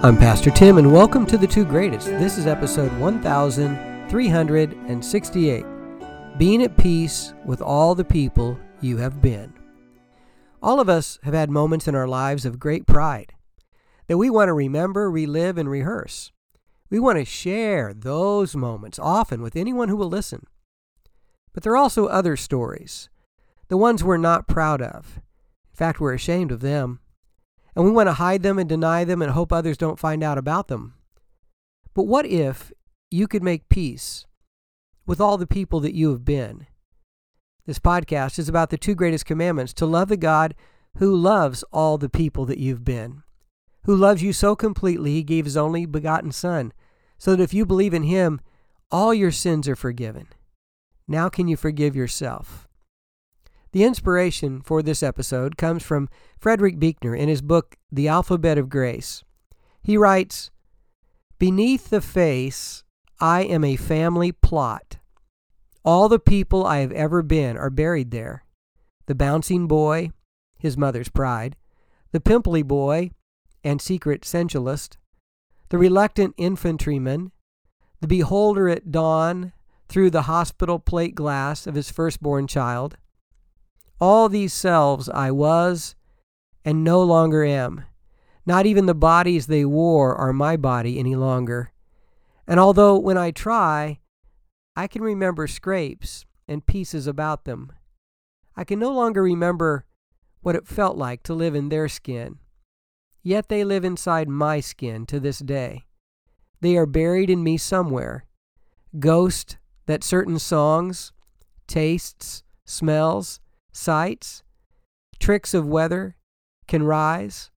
I'm Pastor Tim, and welcome to The Two Greatest. This is episode 1368 Being at Peace with All the People You Have Been. All of us have had moments in our lives of great pride that we want to remember, relive, and rehearse. We want to share those moments often with anyone who will listen. But there are also other stories, the ones we're not proud of. In fact, we're ashamed of them and we want to hide them and deny them and hope others don't find out about them. But what if you could make peace with all the people that you have been? This podcast is about the two greatest commandments to love the God who loves all the people that you've been, who loves you so completely he gave his only begotten Son, so that if you believe in him, all your sins are forgiven. Now, can you forgive yourself? The inspiration for this episode comes from Frederick Buechner in his book, The Alphabet of Grace. He writes Beneath the face, I am a family plot. All the people I have ever been are buried there. The bouncing boy, his mother's pride, the pimply boy and secret sensualist, the reluctant infantryman, the beholder at dawn through the hospital plate glass of his firstborn child, all these selves I was and no longer am. Not even the bodies they wore are my body any longer. And although when I try, I can remember scrapes and pieces about them, I can no longer remember what it felt like to live in their skin. Yet they live inside my skin to this day. They are buried in me somewhere. Ghost that certain songs, tastes, smells, sights, tricks of weather can rise,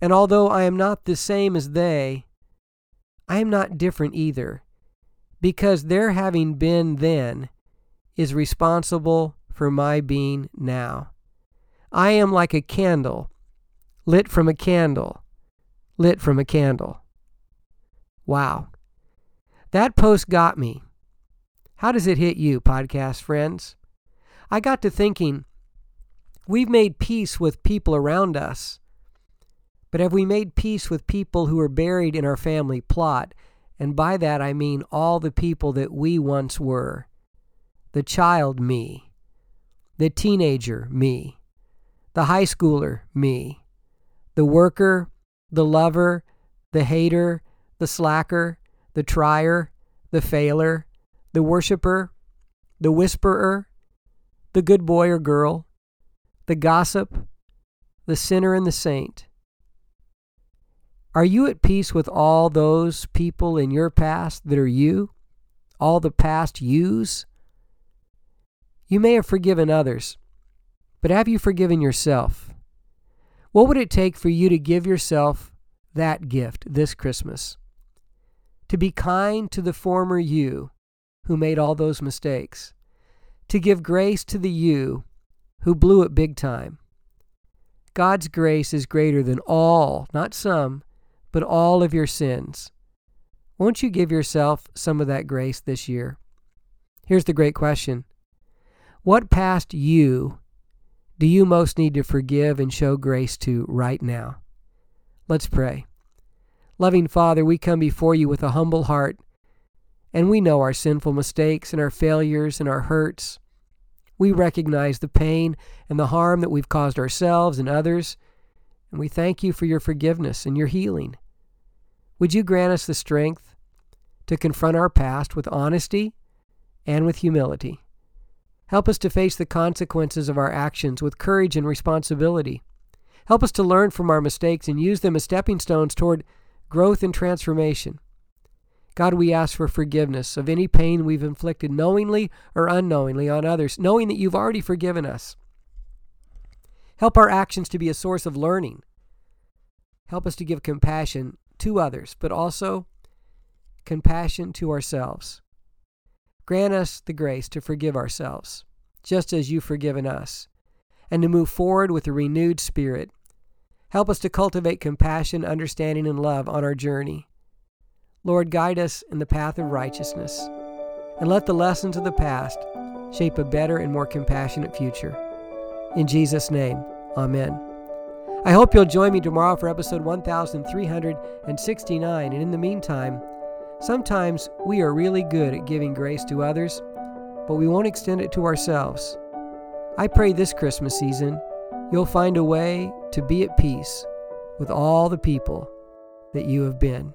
and although I am not the same as they, I am not different either, because their having been then is responsible for my being now. I am like a candle, lit from a candle, lit from a candle. Wow. That post got me. How does it hit you, podcast friends? I got to thinking We've made peace with people around us. But have we made peace with people who are buried in our family plot? And by that I mean all the people that we once were. The child me, the teenager me, the high schooler me, the worker, the lover, the hater, the slacker, the trier, the failer, the worshiper, the whisperer, the good boy or girl, the gossip, the sinner, and the saint? Are you at peace with all those people in your past that are you? All the past yous? You may have forgiven others, but have you forgiven yourself? What would it take for you to give yourself that gift this Christmas? To be kind to the former you who made all those mistakes. To give grace to the you who blew it big time. God's grace is greater than all, not some, but all of your sins. Won't you give yourself some of that grace this year? Here's the great question What past you do you most need to forgive and show grace to right now? Let's pray. Loving Father, we come before you with a humble heart, and we know our sinful mistakes and our failures and our hurts. We recognize the pain and the harm that we've caused ourselves and others, and we thank you for your forgiveness and your healing. Would you grant us the strength to confront our past with honesty and with humility? Help us to face the consequences of our actions with courage and responsibility. Help us to learn from our mistakes and use them as stepping stones toward growth and transformation. God, we ask for forgiveness of any pain we've inflicted knowingly or unknowingly on others, knowing that you've already forgiven us. Help our actions to be a source of learning. Help us to give compassion to others, but also compassion to ourselves. Grant us the grace to forgive ourselves, just as you've forgiven us, and to move forward with a renewed spirit. Help us to cultivate compassion, understanding, and love on our journey. Lord, guide us in the path of righteousness, and let the lessons of the past shape a better and more compassionate future. In Jesus' name, Amen. I hope you'll join me tomorrow for episode 1369. And in the meantime, sometimes we are really good at giving grace to others, but we won't extend it to ourselves. I pray this Christmas season you'll find a way to be at peace with all the people that you have been.